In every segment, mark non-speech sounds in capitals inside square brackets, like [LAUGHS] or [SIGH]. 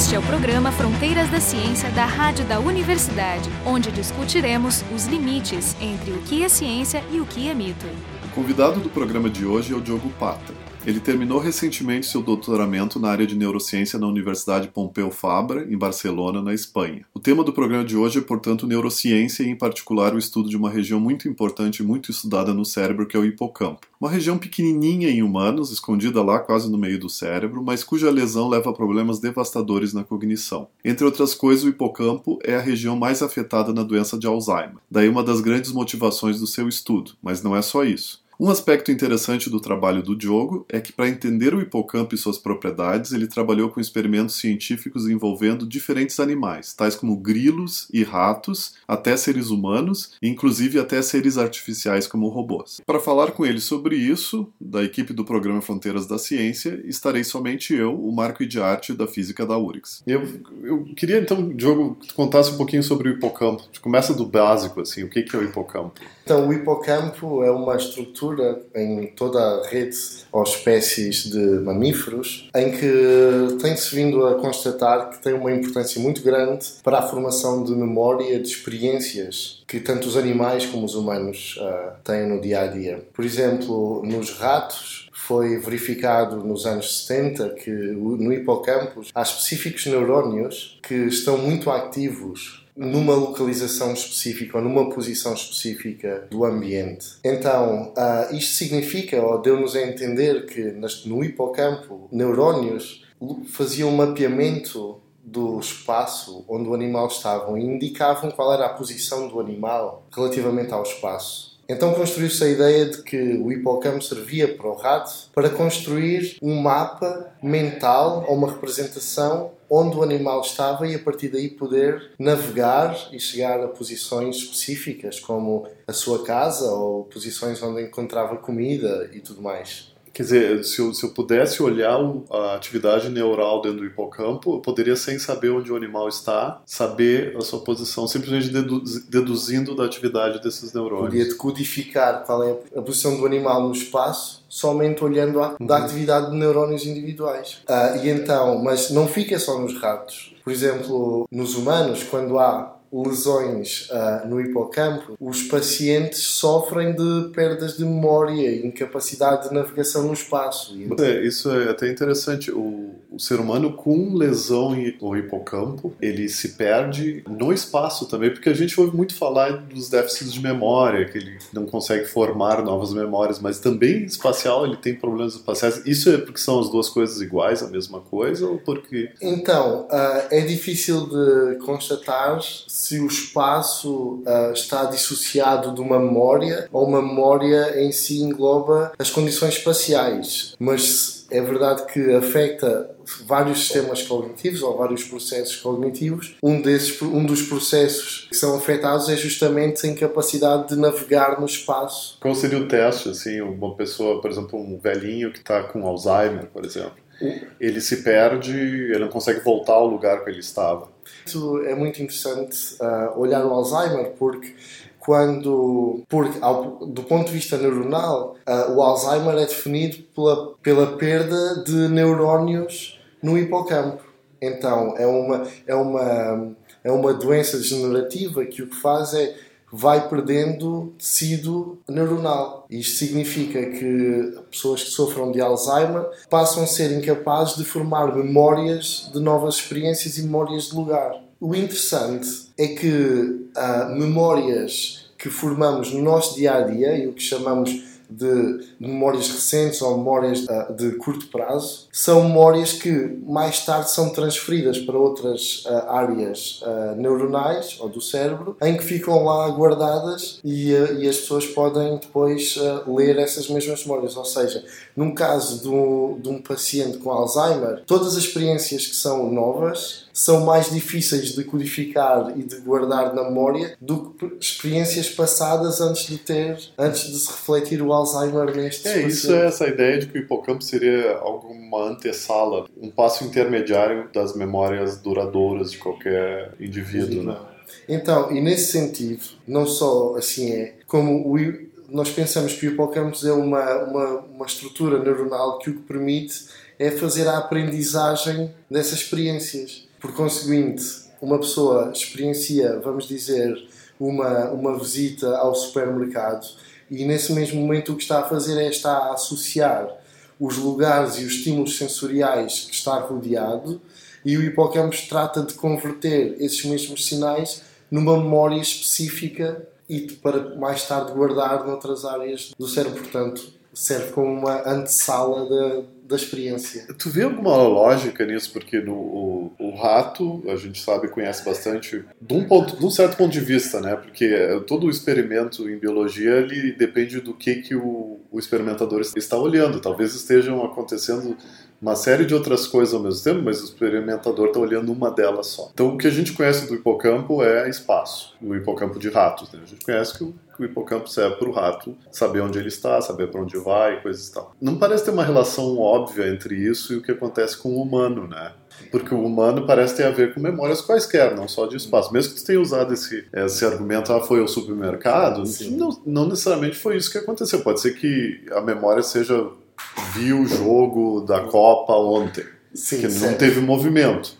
Este é o programa Fronteiras da Ciência da Rádio da Universidade, onde discutiremos os limites entre o que é ciência e o que é mito. O convidado do programa de hoje é o Diogo Pata. Ele terminou recentemente seu doutoramento na área de neurociência na Universidade Pompeu Fabra, em Barcelona, na Espanha. O tema do programa de hoje é, portanto, neurociência e, em particular, o estudo de uma região muito importante e muito estudada no cérebro, que é o hipocampo. Uma região pequenininha em humanos, escondida lá quase no meio do cérebro, mas cuja lesão leva a problemas devastadores na cognição. Entre outras coisas, o hipocampo é a região mais afetada na doença de Alzheimer. Daí uma das grandes motivações do seu estudo, mas não é só isso. Um aspecto interessante do trabalho do Diogo é que, para entender o hipocampo e suas propriedades, ele trabalhou com experimentos científicos envolvendo diferentes animais, tais como grilos e ratos, até seres humanos, e inclusive até seres artificiais como robôs. Para falar com ele sobre isso, da equipe do programa Fronteiras da Ciência, estarei somente eu, o Marco de Arte da Física da URIX. Eu, eu queria então, Diogo, que tu contasse um pouquinho sobre o hipocampo. Começa do básico, assim, o que é o hipocampo? Então, o hipocampo é uma estrutura em toda a rede ou espécies de mamíferos em que tem-se vindo a constatar que tem uma importância muito grande para a formação de memória de experiências que tanto os animais como os humanos uh, têm no dia a dia. Por exemplo, nos ratos, foi verificado nos anos 70 que no hipocampo há específicos neurónios que estão muito ativos numa localização específica ou numa posição específica do ambiente. Então, uh, isto significa, ou deu-nos a entender que no hipocampo, neurónios faziam um mapeamento do espaço onde o animal estava e indicavam qual era a posição do animal relativamente ao espaço. Então construiu-se a ideia de que o hipocampo servia para o rato para construir um mapa mental ou uma representação onde o animal estava e a partir daí poder navegar e chegar a posições específicas como a sua casa ou posições onde encontrava comida e tudo mais. Quer dizer, se eu, se eu pudesse olhar a atividade neural dentro do hipocampo, eu poderia, sem saber onde o animal está, saber a sua posição, simplesmente dedu deduzindo da atividade desses neurônios. Podia decodificar qual é a posição do animal no espaço, somente olhando a, uhum. da atividade de neurónios individuais. Uh, e então, mas não fica só nos ratos. Por exemplo, nos humanos, quando há lesões uh, no hipocampo, os pacientes sofrem de perdas de memória e incapacidade de navegação no espaço. É, isso é até interessante. O, o ser humano com lesão no hipocampo, ele se perde no espaço também, porque a gente ouve muito falar dos déficits de memória, que ele não consegue formar novas memórias, mas também espacial ele tem problemas espaciais. Isso é porque são as duas coisas iguais, a mesma coisa, ou porque... Então, uh, é difícil de constatar se o espaço uh, está dissociado de uma memória ou uma memória em si engloba as condições espaciais. Mas é verdade que afeta vários sistemas cognitivos ou vários processos cognitivos. Um, desses, um dos processos que são afetados é justamente a incapacidade de navegar no espaço. Qual seria o teste? Assim, uma pessoa, por exemplo, um velhinho que está com Alzheimer, por exemplo, ele se perde, ele não consegue voltar ao lugar que ele estava. Isso é muito interessante uh, olhar o Alzheimer porque quando, porque ao, do ponto de vista neuronal, uh, o Alzheimer é definido pela, pela perda de neurónios no hipocampo. Então é uma, é uma, é uma doença degenerativa que o que faz é vai perdendo tecido neuronal. Isto significa que pessoas que sofram de Alzheimer passam a ser incapazes de formar memórias de novas experiências e memórias de lugar. O interessante é que uh, memórias que formamos no nosso dia a dia e o que chamamos de memórias recentes ou memórias uh, de curto prazo, são memórias que mais tarde são transferidas para outras uh, áreas uh, neuronais ou do cérebro, em que ficam lá guardadas e, as pessoas podem depois ler essas mesmas memórias. Ou seja, num caso de um paciente com Alzheimer, todas as experiências que são novas são mais difíceis de codificar e de guardar na memória do que experiências passadas antes de ter, antes de se refletir o Alzheimer neste É, isso é essa ideia de que o hipocampo seria alguma antessala, um passo intermediário das memórias duradouras de qualquer indivíduo, né? Então, e nesse sentido, não só assim é, como o, nós pensamos que o hipocampo é uma, uma, uma estrutura neuronal que o que permite é fazer a aprendizagem dessas experiências. Por conseguinte, uma pessoa experiencia, vamos dizer, uma, uma visita ao supermercado e nesse mesmo momento o que está a fazer é estar a associar os lugares e os estímulos sensoriais que está rodeado e o hipocampo trata de converter esses mesmos sinais numa memória específica e para mais tarde guardar noutras áreas do cérebro. Portanto, serve como uma antessala da, da experiência. Tu vê alguma lógica nisso? Porque no, o, o, rato, a gente sabe, conhece bastante, de um, ponto, de um certo ponto de vista, né? Porque todo o experimento em biologia ele depende do que, que o, o experimentador está olhando. Talvez estejam acontecendo uma série de outras coisas ao mesmo tempo, mas o experimentador está olhando uma delas só. Então, o que a gente conhece do hipocampo é espaço, o hipocampo de ratos. Né? A gente conhece que o, que o hipocampo serve para o rato saber onde ele está, saber para onde vai, coisas e tal. Não parece ter uma relação óbvia entre isso e o que acontece com o humano, né? Porque o humano parece ter a ver com memórias quaisquer, não só de espaço. Mesmo que tu tenha usado esse, esse argumento, ah, foi ao supermercado, não, não necessariamente foi isso que aconteceu. Pode ser que a memória seja viu o jogo da Copa ontem, Sim, que não teve movimento.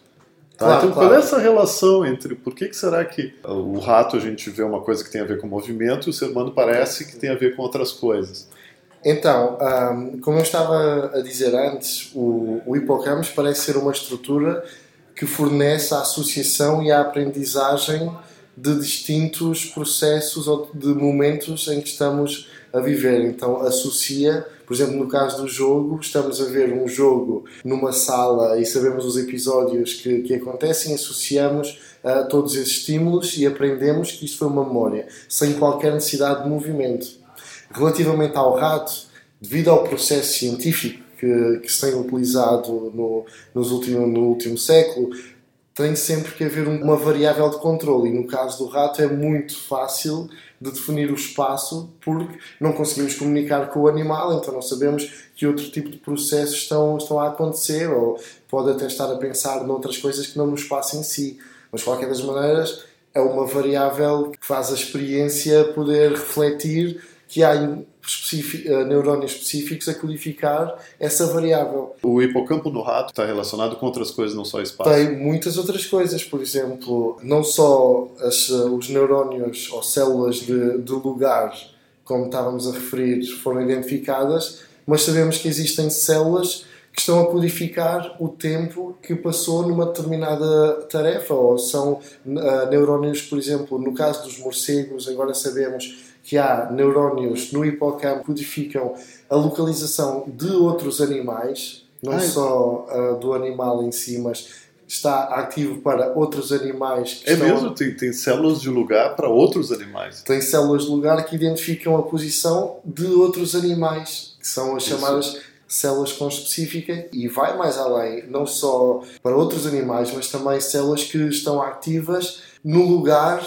Tá? Claro, então, claro. qual é essa relação entre por que, que será que o rato a gente vê uma coisa que tem a ver com movimento e o ser humano parece que tem a ver com outras coisas? Então, um, como eu estava a dizer antes, o, o hipocampo parece ser uma estrutura que fornece a associação e a aprendizagem de distintos processos ou de momentos em que estamos a viver. Então, associa por exemplo, no caso do jogo, estamos a ver um jogo numa sala e sabemos os episódios que, que acontecem, associamos a todos esses estímulos e aprendemos que isto foi uma memória, sem qualquer necessidade de movimento. Relativamente ao rato, devido ao processo científico que, que se tem utilizado no, nos último, no último século, tem sempre que haver uma variável de controle e no caso do rato é muito fácil de definir o espaço porque não conseguimos comunicar com o animal, então não sabemos que outro tipo de processos estão, estão a acontecer ou pode até estar a pensar noutras coisas que não no espaço em si. Mas, de qualquer das maneiras, é uma variável que faz a experiência poder refletir que há uh, neurónios específicos a codificar essa variável. O hipocampo no rato está relacionado com outras coisas, não só espaço? Tem muitas outras coisas, por exemplo, não só as, os neurónios ou células de, de lugar, como estávamos a referir, foram identificadas, mas sabemos que existem células que estão a codificar o tempo que passou numa determinada tarefa, ou são uh, neurónios, por exemplo, no caso dos morcegos, agora sabemos que há neurónios no hipocampo que codificam a localização de outros animais, não Ai. só uh, do animal em si, mas está ativo para outros animais. é estão... mesmo? Tem, tem células de lugar para outros animais? Tem células de lugar que identificam a posição de outros animais, que são as Isso. chamadas células conspecíficas e vai mais além, não só para outros animais, mas também células que estão ativas no lugar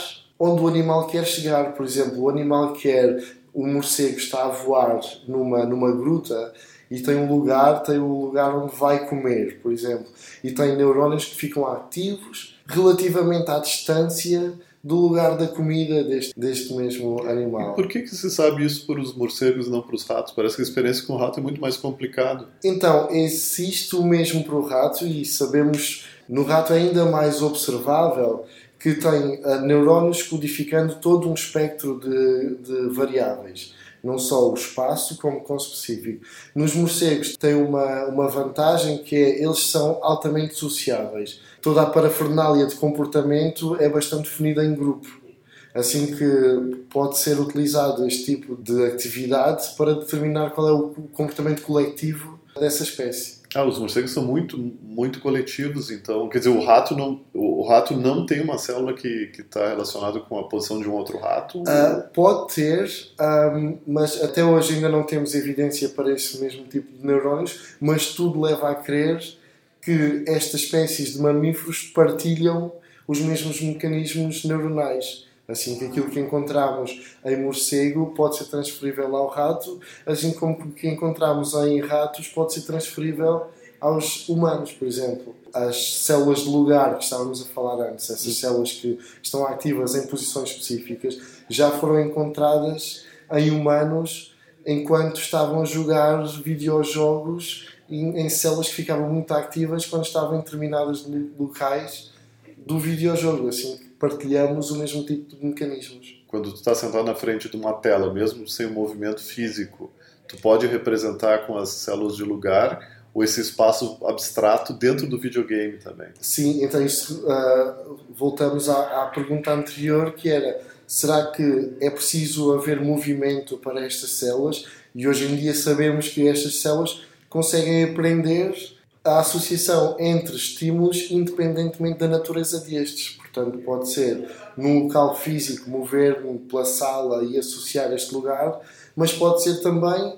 onde o animal quer chegar. Por exemplo, o animal quer, o morcego está a voar numa, numa gruta e tem um lugar, tem um lugar onde vai comer, por exemplo, e tem neurónios que ficam ativos relativamente à distância do lugar da comida deste, deste mesmo animal. E por que, que se sabe isso para os morcegos e não para os ratos? Parece que a experiência com o rato é muito mais complicado. Então, existe o mesmo para o rato e sabemos no rato é ainda mais observável que tem uh, neurónios codificando todo um espectro de, de variáveis não só o espaço como o específico. Nos morcegos tem uma, uma vantagem que é eles são altamente sociáveis. Toda a parafernália de comportamento é bastante definida em grupo. Assim que pode ser utilizado este tipo de atividade para determinar qual é o comportamento coletivo dessa espécie. Ah, os morcegos são muito, muito coletivos, então, quer dizer, o rato não, o, rato não tem uma célula que está relacionada com a posição de um outro rato? Uh, pode ter, um, mas até hoje ainda não temos evidência para esse mesmo tipo de neurónios, mas tudo leva a crer que estas espécies de mamíferos partilham os mesmos mecanismos neuronais. Assim que aquilo que encontramos em morcego pode ser transferível ao rato, assim como o que encontramos em ratos pode ser transferível aos humanos, por exemplo. As células de lugar que estávamos a falar antes, essas células que estão ativas em posições específicas, já foram encontradas em humanos enquanto estavam a jogar videojogos em, em células que ficavam muito ativas quando estavam em determinados locais do videojogo, assim partilhamos o mesmo tipo de mecanismos. Quando tu está sentado na frente de uma tela, mesmo sem movimento físico, tu pode representar com as células de lugar ou esse espaço abstrato dentro do videogame também. Sim, então isso, uh, voltamos à, à pergunta anterior que era será que é preciso haver movimento para estas células? E hoje em dia sabemos que estas células conseguem aprender a associação entre estímulos independentemente da natureza destes. Portanto, pode ser num local físico mover-me pela sala e associar este lugar, mas pode ser também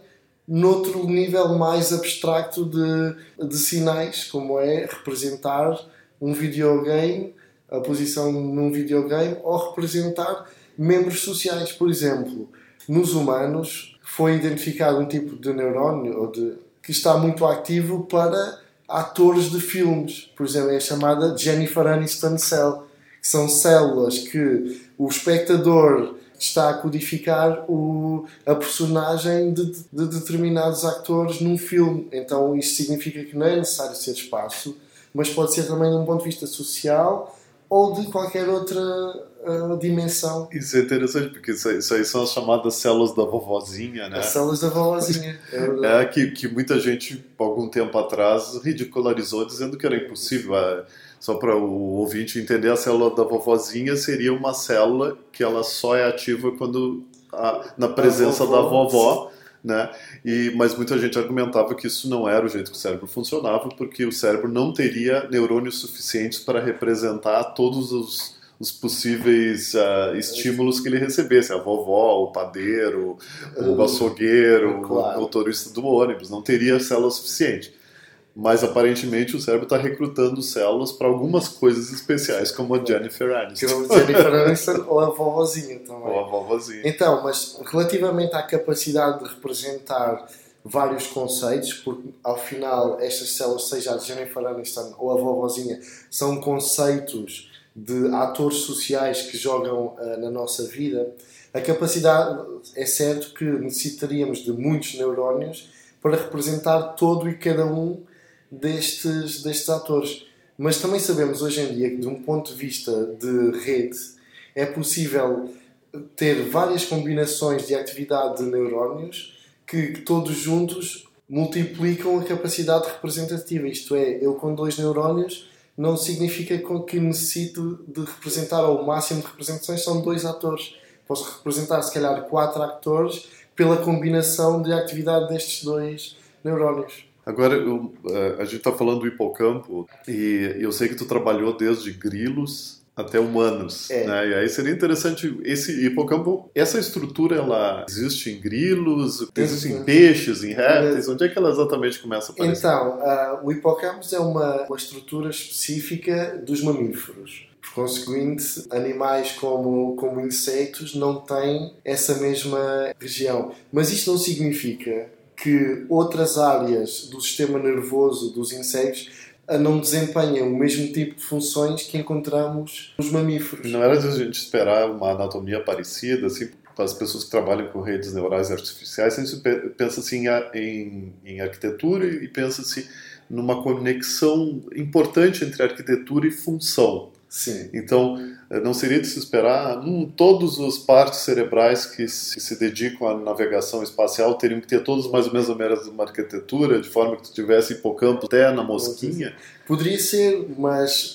noutro nível mais abstracto de, de sinais, como é representar um videogame, a posição num videogame, ou representar membros sociais. Por exemplo, nos humanos foi identificado um tipo de neurónio ou de, que está muito ativo para atores de filmes. Por exemplo, é chamada Jennifer Aniston Cell, que são células que o espectador está a codificar o, a personagem de, de determinados atores num filme. Então, isto significa que não é necessário ser espaço, mas pode ser também de um ponto de vista social ou de qualquer outra uh, dimensão. Isso é interessante, porque isso, isso, aí são as chamadas células da vovozinha, né? As células da vovozinha, é, [LAUGHS] é que, que muita gente, algum tempo atrás, ridicularizou dizendo que era impossível. É, só para o ouvinte entender, a célula da vovozinha seria uma célula que ela só é ativa quando a, na presença da vovó né? E, mas muita gente argumentava que isso não era o jeito que o cérebro funcionava, porque o cérebro não teria neurônios suficientes para representar todos os, os possíveis uh, estímulos que ele recebesse, a vovó, o padeiro, o açougueiro, claro. o motorista do ônibus, não teria célula suficiente mas aparentemente o cérebro está recrutando células para algumas coisas especiais, como a Jennifer Aniston. Como Jennifer Aniston ou a vovozinha também. Ou a vovozinha. Então, mas relativamente à capacidade de representar vários conceitos, porque ao final estas células, seja a Jennifer Aniston ou a vovozinha, são conceitos de atores sociais que jogam uh, na nossa vida, a capacidade, é certo que necessitaríamos de muitos neurónios para representar todo e cada um destes, destes atores. Mas também sabemos hoje em dia que, de um ponto de vista de rede, é possível ter várias combinações de atividade de neurónios que, todos juntos multiplicam a capacidade representativa. Isto é, eu com dois neurónios não significa que necessito de representar, ou o máximo de representações são dois atores. Posso representar, se calhar, quatro atores pela combinação de atividade destes dois neurónios. Agora, eu, eh, a gente está falando do hipocampo e eu sei que tu trabalhou desde grilos até humanos, é. né? E aí seria interessante esse hipocampo, essa estrutura ela existe em grilos, existe em peixes, em répteis, onde é que ela exatamente começa a aparecer? Então, uh, o hipocampo é uma, uma estrutura específica dos mamíferos. Por conseguinte, animais como, como insetos não têm essa mesma região. Mas isto não significa que outras áreas do sistema nervoso dos insetos não desempenham o mesmo tipo de funções que encontramos nos mamíferos. Não era de a gente esperar uma anatomia parecida, assim, para as pessoas que trabalham com redes neurais artificiais, a gente pensa assim em, em arquitetura e pensa-se numa conexão importante entre arquitetura e função. Sim. Então, eh, não seria de se esperar, hum, todas as partes cerebrais que se, dedicam à navegação espacial teriam que ter todas mais ou menos a mesma arquitetura, de forma que tu tivesse hipocampo até na mosquinha? Poderia ser, mas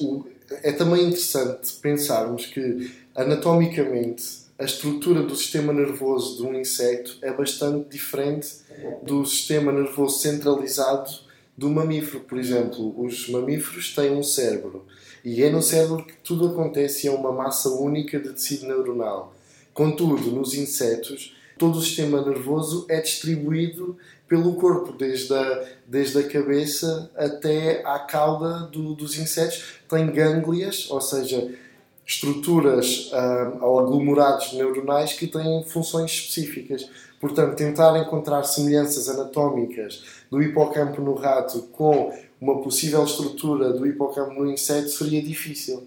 é também interessante pensarmos que anatomicamente a estrutura do sistema nervoso de um inseto é bastante diferente do sistema nervoso centralizado do mamífero. Por exemplo, os mamíferos têm um cérebro e é no cérebro que tudo acontece é uma massa única de tecido neuronal. Contudo, nos insetos, todo o sistema nervoso é distribuído pelo corpo, desde a, desde a cabeça até à cauda do, dos insetos. Tem gânglias, ou seja, estruturas ah, ou aglomerados neuronais que têm funções específicas. Portanto, tentar encontrar semelhanças anatómicas do hipocampo no rato com uma possível estrutura do hipocampo no inseto seria difícil.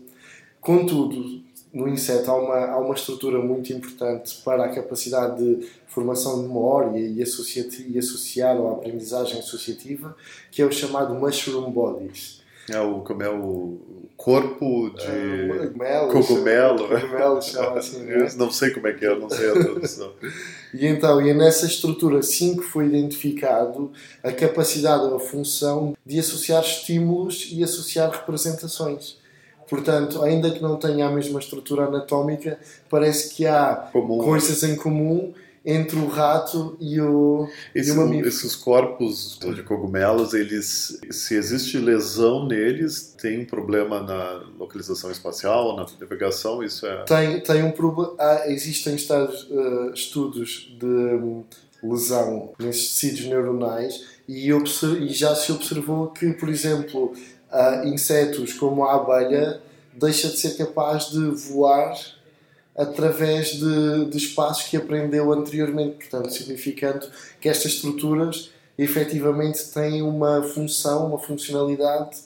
Contudo, no inseto há uma, há uma estrutura muito importante para a capacidade de formação de memória e, e associar à aprendizagem associativa, que é o chamado mushroom bodies. É o, como é o corpo de é, cogumelo. Cogumelo, cogumelo chama assim, né? Não sei como é que é, não sei a tradução. [LAUGHS] e então, e é nessa estrutura sim que foi identificado a capacidade ou a função de associar estímulos e associar representações. Portanto, ainda que não tenha a mesma estrutura anatómica, parece que há comum. coisas em comum entre o rato e o, Esse, e o mamífero. Esses corpos de cogumelos, eles, se existe lesão neles, tem um problema na localização espacial, na navegação, isso é... Tem, tem um problema... Ah, existem uh, estudos de um, lesão nesses tecidos neuronais e, e, já se observou que, por exemplo, uh, insetos como a abelha deixa de ser capaz de voar através de, de espaços que aprendeu anteriormente, portanto, significando que estas estruturas efetivamente têm uma função, uma funcionalidade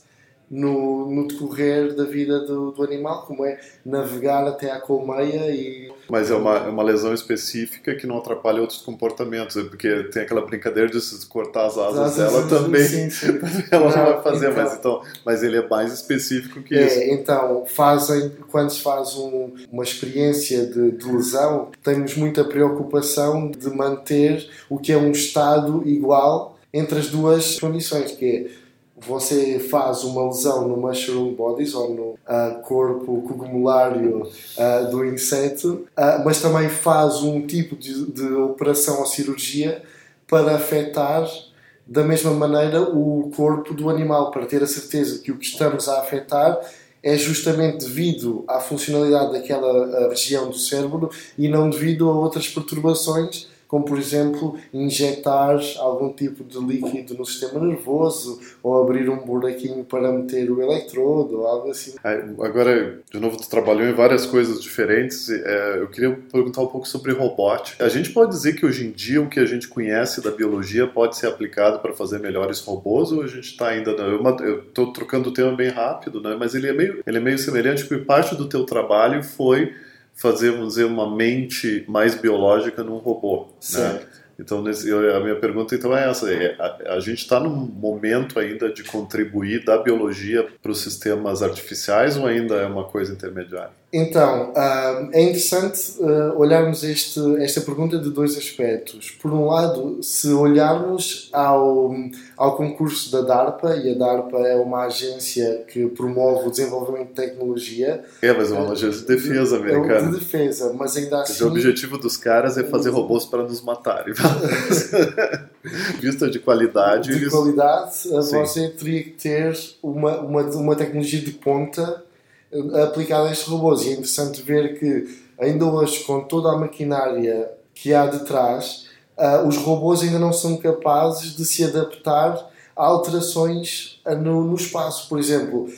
no, no decorrer da vida do, do animal, como é navegar até à colmeia e mas é uma, é uma lesão específica que não atrapalha outros comportamentos, é porque tem aquela brincadeira de se cortar as asas dela também, sim, sim. [LAUGHS] ela não, não vai fazer, então, mas, então, mas ele é mais específico que é, isso. Então, fazem, quando se faz um, uma experiência de, de lesão, temos muita preocupação de manter o que é um estado igual entre as duas condições, que é você faz uma lesão no mushroom bodies ou no uh, corpo cogumelário uh, do inseto, uh, mas também faz um tipo de, de, operação ou cirurgia para afetar da mesma maneira o corpo do animal, para ter a certeza que o que estamos a afetar é justamente devido à funcionalidade daquela região do cérebro e não devido a outras perturbações como por exemplo injetar algum tipo de líquido no sistema nervoso ou abrir um buraquinho para meter o eletrodo ou algo assim. Agora, de novo, tu trabalhou em várias coisas diferentes. É, eu queria perguntar um pouco sobre robótica. A gente pode dizer que hoje em dia o que a gente conhece da biologia pode ser aplicado para fazer melhores robôs ou a gente está ainda... Eu estou trocando o tema bem rápido, né? mas ele é meio, ele é meio semelhante porque parte do teu trabalho foi fazer, vamos dizer, uma mente mais biológica num robô. Né? Certo. Né? Então, nesse, a minha pergunta então é essa: é, a, a, gente está num momento ainda de contribuir da biologia para os sistemas artificiais ou ainda é uma coisa intermediária? Então, é interessante uh, olharmos este, esta pergunta de dois aspectos. Por um lado, se olharmos ao, ao concurso da DARPA, e a DARPA é uma agência que promove o desenvolvimento de tecnologia. É, mas é uma agência de defesa é americana. De defesa, mas ainda assim. o objetivo dos caras é fazer robôs para nos matarem. [LAUGHS] Vista de qualidade. De eles... qualidade, Sim. você teria que ter uma, uma, uma tecnologia de ponta aplicada a estes robôs. E é interessante ver que, ainda hoje, com toda a maquinária que há detrás, uh, os robôs ainda não são capazes de se adaptar a alterações uh, no, no espaço. Por exemplo,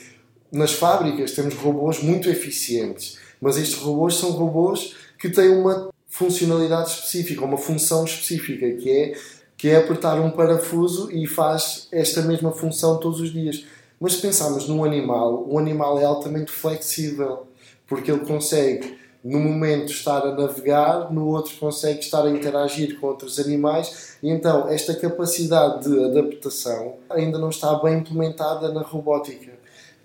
nas fábricas temos robôs muito eficientes, mas estes robôs são robôs que têm uma funcionalidade específica, uma função específica, que é, que é apertar um parafuso e faz esta mesma função todos os dias. Mas se pensarmos num animal, um animal é altamente flexível, porque ele consegue, no momento, estar a navegar, no outro, consegue estar a interagir com outros animais, e então esta capacidade de adaptação ainda não está bem implementada na robótica.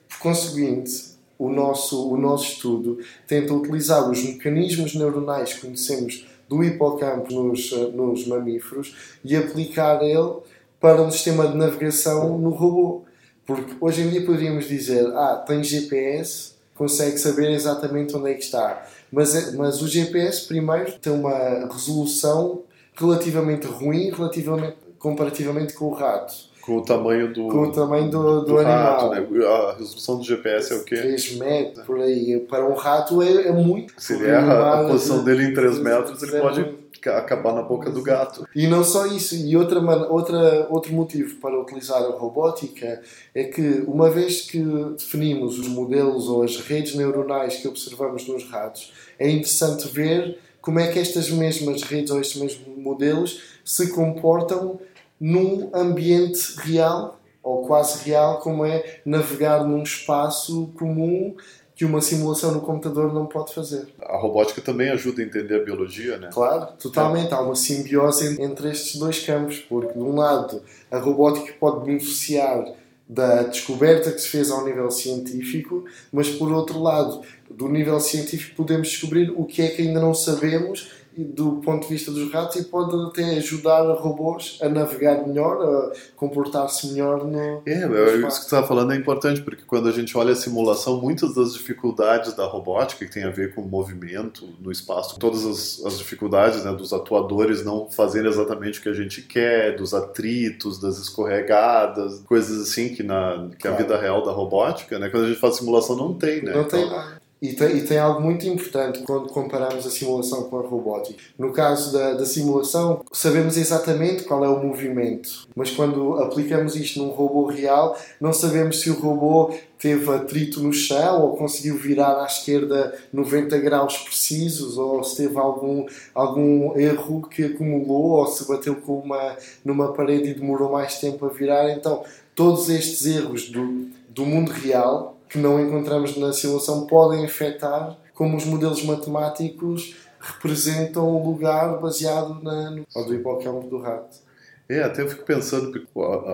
Por conseguinte, o nosso, o nosso estudo tenta utilizar os mecanismos neuronais que conhecemos do hipocampo nos, nos mamíferos e aplicar ele para um sistema de navegação no robô. Porque hoje em dia poderíamos dizer, ah, tem GPS, consegue saber exatamente onde é que está. Mas, é, mas o GPS, primeiro, tem uma resolução relativamente ruim relativamente, comparativamente com o rato. Com o tamanho do, com o tamanho do, do, do animal. Rato, né? A resolução do GPS é o quê? 3 metros, por aí. Para um rato é, é muito. Se ele erra a posição dele em 3 metros, ele pode acabar na boca do gato. E não só isso, e outra, outra, outro motivo para utilizar a robótica é que, uma vez que definimos os modelos ou as redes neuronais que observamos nos ratos, é interessante ver como é que estas mesmas redes ou estes mesmos modelos se comportam num ambiente real ou quase real, como é navegar num espaço comum que uma simulação no computador não pode fazer. A robótica também ajuda a entender a biologia, né? Claro, totalmente. Há uma simbiose entre estes dois campos, porque de um lado a robótica pode beneficiar da descoberta que se fez ao nível científico, mas por outro lado, do nível científico podemos descobrir o que é que ainda não sabemos do ponto de vista dos ratos e pode até ajudar robôs a navegar melhor, a comportar-se melhor no. É, no isso que você estava falando é importante, porque quando a gente olha a simulação, muitas das dificuldades da robótica, que tem a ver com o movimento no espaço, todas as, as dificuldades né, dos atuadores não fazerem exatamente o que a gente quer, dos atritos, das escorregadas, coisas assim que, na, que claro. a vida real da robótica, né, quando a gente faz simulação, não tem, né? Não então, tem. E tem, e tem, algo muito importante quando comparamos a simulação com a robótica. No caso da, da, simulação, sabemos exatamente qual é o movimento, mas quando aplicamos isto num robô real, não sabemos se o robô teve atrito no chão ou conseguiu virar à esquerda 90 graus precisos ou se teve algum, algum erro que acumulou ou se bateu com uma, numa parede e demorou mais tempo a virar. Então, todos estes erros do, do mundo real que não encontramos na simulação podem afetar como os modelos matemáticos representam o lugar baseado na, no do hipocampo do rato. É, até eu fico pensando que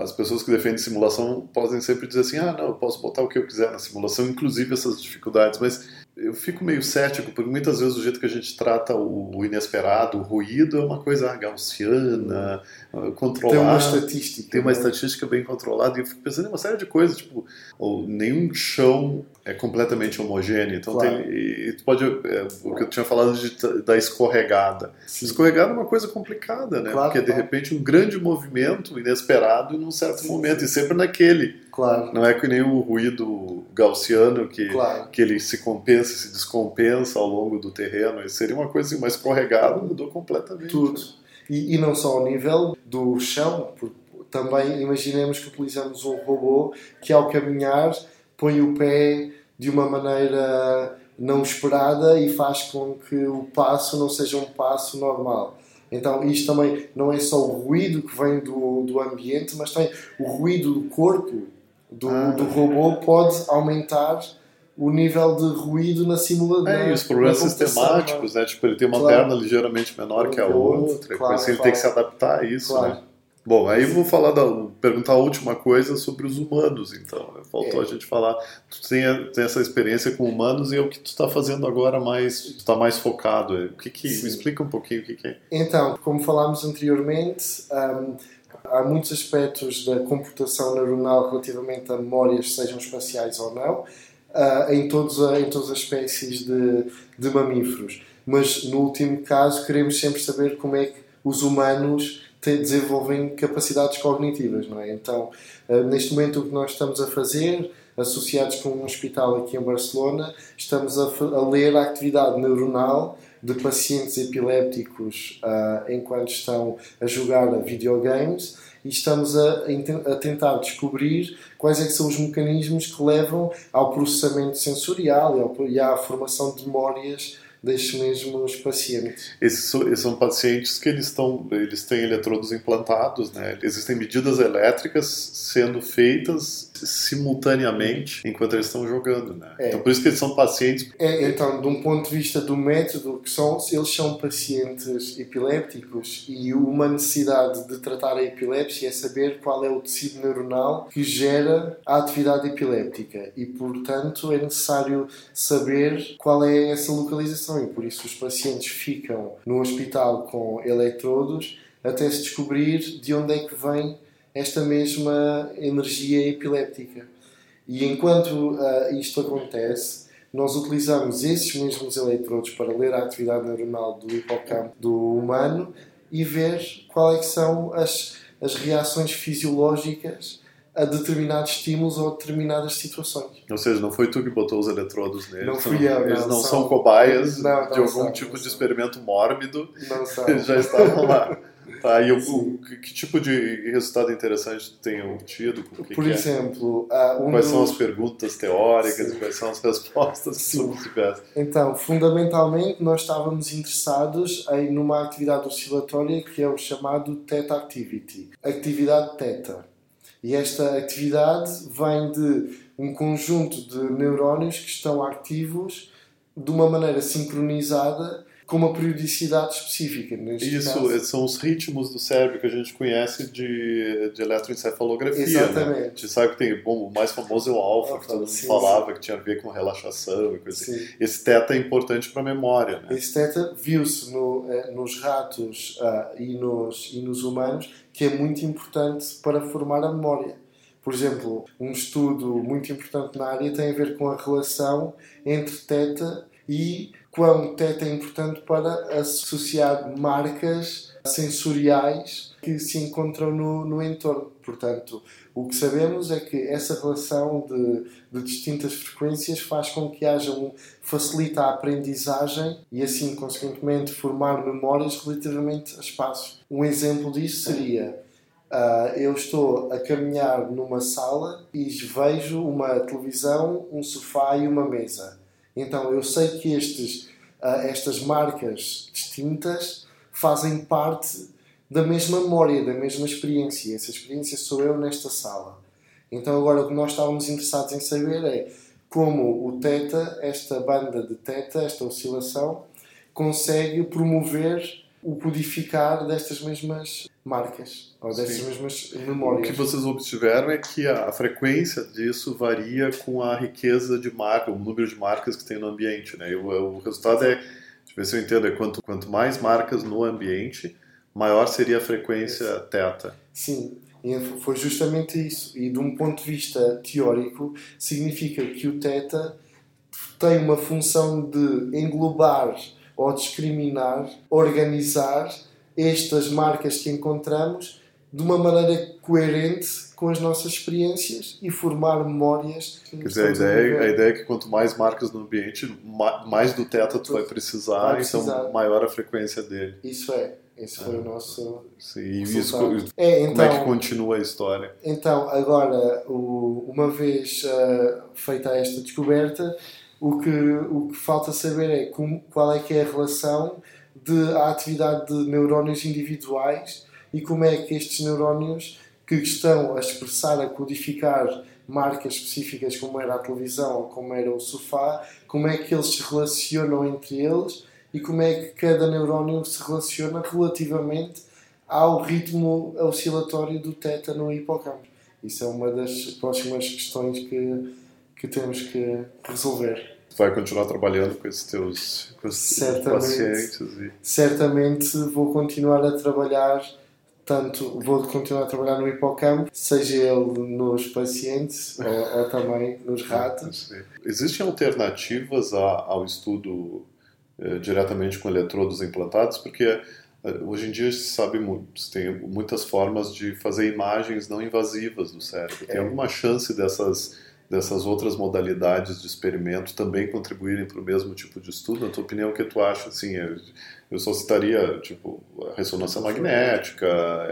as pessoas que defendem simulação podem sempre dizer assim: ah, não, eu posso botar o que eu quiser na simulação, inclusive essas dificuldades, mas eu fico meio cético, porque muitas vezes o jeito que a gente trata o inesperado, o ruído, é uma coisa gaussiana, controlada. Tem uma estatística. Tem uma né? estatística bem controlada, e eu fico pensando em uma série de coisas, tipo, nenhum chão é completamente homogêneo. Então, claro. tem, e tu pode. É, o que eu tinha falado de, da escorregada. Sim. Escorregada é uma coisa complicada, né? Claro, Porque, de repente, um grande movimento inesperado em um certo sim, momento, sim. e sempre naquele. Claro. Não é que nem o ruído gaussiano que, que ele se compensa, se descompensa ao longo do terreno. Seria uma coisa assim, uma escorregada mudou completamente. Tudo. E, e não só ao nível do chão, porque também imaginemos que utilizamos um robô que ao caminhar põe o pé de uma maneira não esperada e faz com que o passo não seja um passo normal. Então, isto também não é só o ruído que vem do, do ambiente, mas também o ruído do corpo do, ah, do robô pode aumentar o nível de ruído na simulação. É, e os problemas sistemáticos, né? Tipo, ele tem uma claro. perna ligeiramente menor que a outra, claro, assim, ele claro. tem que se adaptar a isso, claro. né? Bom, aí vou falar da, perguntar a última coisa sobre os humanos, então. Faltou é. a gente falar. Tu tem, tem, essa experiência com humanos e é o que tu está fazendo agora mais. Tu está mais focado. O que que. Me explica um pouquinho o que, que é. Então, como falámos anteriormente, um, há muitos aspectos da computação neuronal relativamente a memórias, sejam espaciais ou não, uh, em, todos a, em todas as espécies de, de mamíferos. Mas no último caso, queremos sempre saber como é que os humanos desenvolvem capacidades cognitivas, não é? Então, eh, neste momento o que nós estamos a fazer, associados com um hospital aqui em Barcelona, estamos a, a ler a atividade neuronal de pacientes epilépticos uh, enquanto estão a jogar videogames e estamos a, a, tentar descobrir quais é são os mecanismos que levam ao processamento sensorial e, ao, e à formação de memórias destes mesmos pacientes. Esses são, esses são, pacientes que eles, estão, eles têm eletrodos implantados, né? Existem medidas elétricas sendo feitas simultaneamente enquanto eles estão jogando, né? É. Então por isso que eles são pacientes. É, então, de um ponto de vista do método, que são, eles são pacientes epilépticos e uma necessidade de tratar a epilepsia é saber qual é o tecido neuronal que gera a atividade epiléptica e, portanto, é necessário saber qual é essa localização e por isso os pacientes ficam no hospital com eletrodos até se descobrir de onde é que vem esta mesma energia epiléptica. E enquanto uh, isto acontece, nós utilizamos esses mesmos eletrodos para ler a atividade neuronal do hipocampo do humano e ver quais é são as, as reações fisiológicas a determinados estímulos ou a determinadas situações. Ou seja, não foi tu que botou os eletrodos neles. Não fui eu. Eles não, não são, são cobaias não, de algum tipo de experimento mórbido. Não [LAUGHS] são. Eles já estavam lá. Tá, e o, o, que tipo de resultado interessante tem obtido? Que Por que exemplo, é? um quais são as perguntas teóricas Sim. e quais são as respostas que tu tivesse? Então, fundamentalmente, nós estávamos interessados em numa atividade oscilatória que é o chamado Theta Activity, atividade Theta. E esta atividade vem de um conjunto de neurónios que estão ativos de uma maneira sincronizada com uma periodicidade específica. Isso, caso. são os ritmos do cérebro que a gente conhece de, de eletroencefalografia. Exatamente. Né? A gente sabe que tem, bom, o mais famoso é o alfa, que todo mundo sim, falava sim. que tinha a ver com relaxação e coisa assim. Sim. Esse teta é importante para a memória. Né? Esse teta viu-se no, eh, nos ratos ah, e, nos, e nos humanos que é muito importante para formar a memória. Por exemplo, um estudo muito importante na área tem a ver com a relação entre teta e quão teta é importante para associar marcas sensoriais que se encontram no, no entorno. Portanto, o que sabemos é que essa relação de, de distintas frequências faz com que haja um facilita a aprendizagem e assim, consequentemente, formar memórias relativamente a espaços. Um exemplo disso seria Uh, eu estou a caminhar numa sala e vejo uma televisão, um sofá e uma mesa. Então eu sei que estes, uh, estas marcas distintas fazem parte da mesma memória, da mesma experiência. Essa experiência sou eu nesta sala. Então agora o que nós estávamos interessados em saber é como o teta, esta banda de teta, esta oscilação, consegue promover o codificar destas mesmas marcas ou destas Sim. mesmas O memórias. que vocês obtiveram é que a frequência disso varia com a riqueza de marca, o número de marcas que tem no ambiente. Né? O, o resultado é, deixa eu ver se eu entendo, é quanto, quanto mais marcas no ambiente, maior seria a frequência teta. Sim, e foi justamente isso. E de um ponto de vista teórico, significa que o teta tem uma função de englobar ou discriminar, organizar estas marcas que encontramos de uma maneira coerente com as nossas experiências e formar memórias. Que Quer dizer, a ideia, viver. a ideia é que quanto mais marcas no ambiente, ma- mais do teta tu vai precisar, Vai precisar. então maior a frequência dele. Isso é, esse foi o nosso. Sim, e isso, como É, então, é que continua a história? Então, agora, o- uma vez ah, feita esta descoberta, o que, o que falta saber é como, qual é que é a relação de a atividade de neurónios individuais e como é que estes neurónios que estão a expressar, a codificar marcas específicas como era a televisão ou como era o sofá, como é que eles se relacionam entre eles e como é que cada neurónio se relaciona relativamente ao ritmo oscilatório do teta no hipocampo. Isso é uma das próximas questões que, que temos que resolver. Tu vai continuar trabalhando com esses teus com esses Certamente. pacientes e Certamente vou continuar a trabalhar, tanto vou continuar a trabalhar no hipocampo, seja ele nos pacientes [LAUGHS] ou, ou também nos ratos. Existem alternativas a- ao estudo eh, diretamente com eletrodos implantados? Porque eh, hoje em dia se sabe mu- se tem muitas formas de fazer imagens não invasivas do cérebro. Tem É. alguma chance dessas dessas outras modalidades de experimento também contribuírem para o mesmo tipo de estudo? Na tua opinião, o que tu acha? Assim, eu, eu só citaria tipo a ressonância magnética,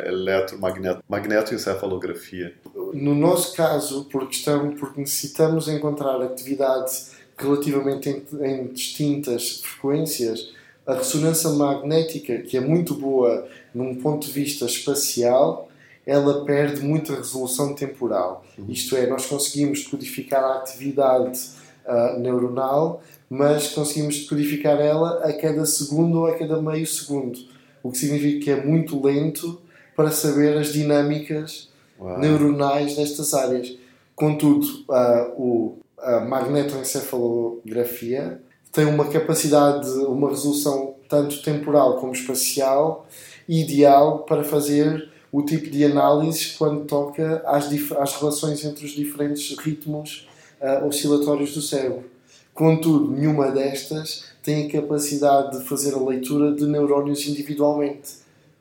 eletromagneto, magnetoencefalografia. No nosso caso, porque, estamos, porque necessitamos encontrar atividade relativamente em, em distintas frequências, a ressonância magnética, que é muito boa num ponto de vista espacial, ela perde muita resolução temporal. Isto é, nós conseguimos codificar a atividade ah, neuronal, mas conseguimos codificar ela a cada segundo ou a cada meio segundo, o que significa que é muito lento para saber as dinâmicas Uau. neuronais destas áreas. Contudo, ah, o, a magnetoencefalografia tem uma capacidade, uma resolução tanto temporal como espacial ideal para fazer o tipo de análises quando toca às, às relações entre os diferentes ritmos ah, oscilatórios do cérebro. Contudo, nenhuma destas tem a capacidade de fazer a leitura de neurónios individualmente.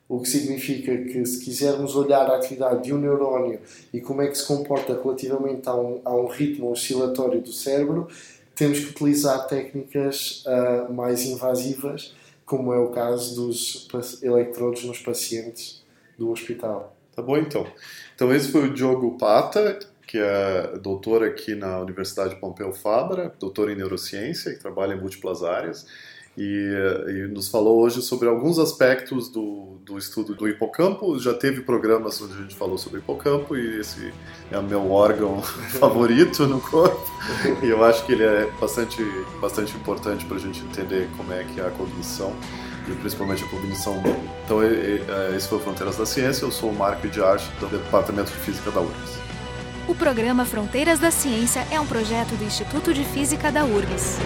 O que significa que, se quisermos olhar a atividade de um neurónio e como é que se comporta relativamente a um, a um ritmo oscilatório do cérebro, temos que utilizar técnicas ah, mais invasivas, como é o caso dos eletrodos nos pacientes do hospital. Tá bom, então. Então, esse foi o Diogo Pata, que é doutor aqui na Universidade Pompeu Fabra, doutor em neurociência, que trabalha em múltiplas áreas. e, e, nos falou hoje sobre alguns aspectos do, do estudo do hipocampo. Já teve programas onde a gente falou sobre hipocampo e esse é o meu órgão [LAUGHS] favorito no corpo. E eu acho que ele é bastante, bastante importante para a gente entender como é que é a cognição e principalmente a cognição humana. Então, é, esse foi o Fronteiras da Ciência, eu sou o Marco de Arte do Departamento de Física da URGS. O programa Fronteiras da Ciência é um projeto do Instituto de Física da URGS.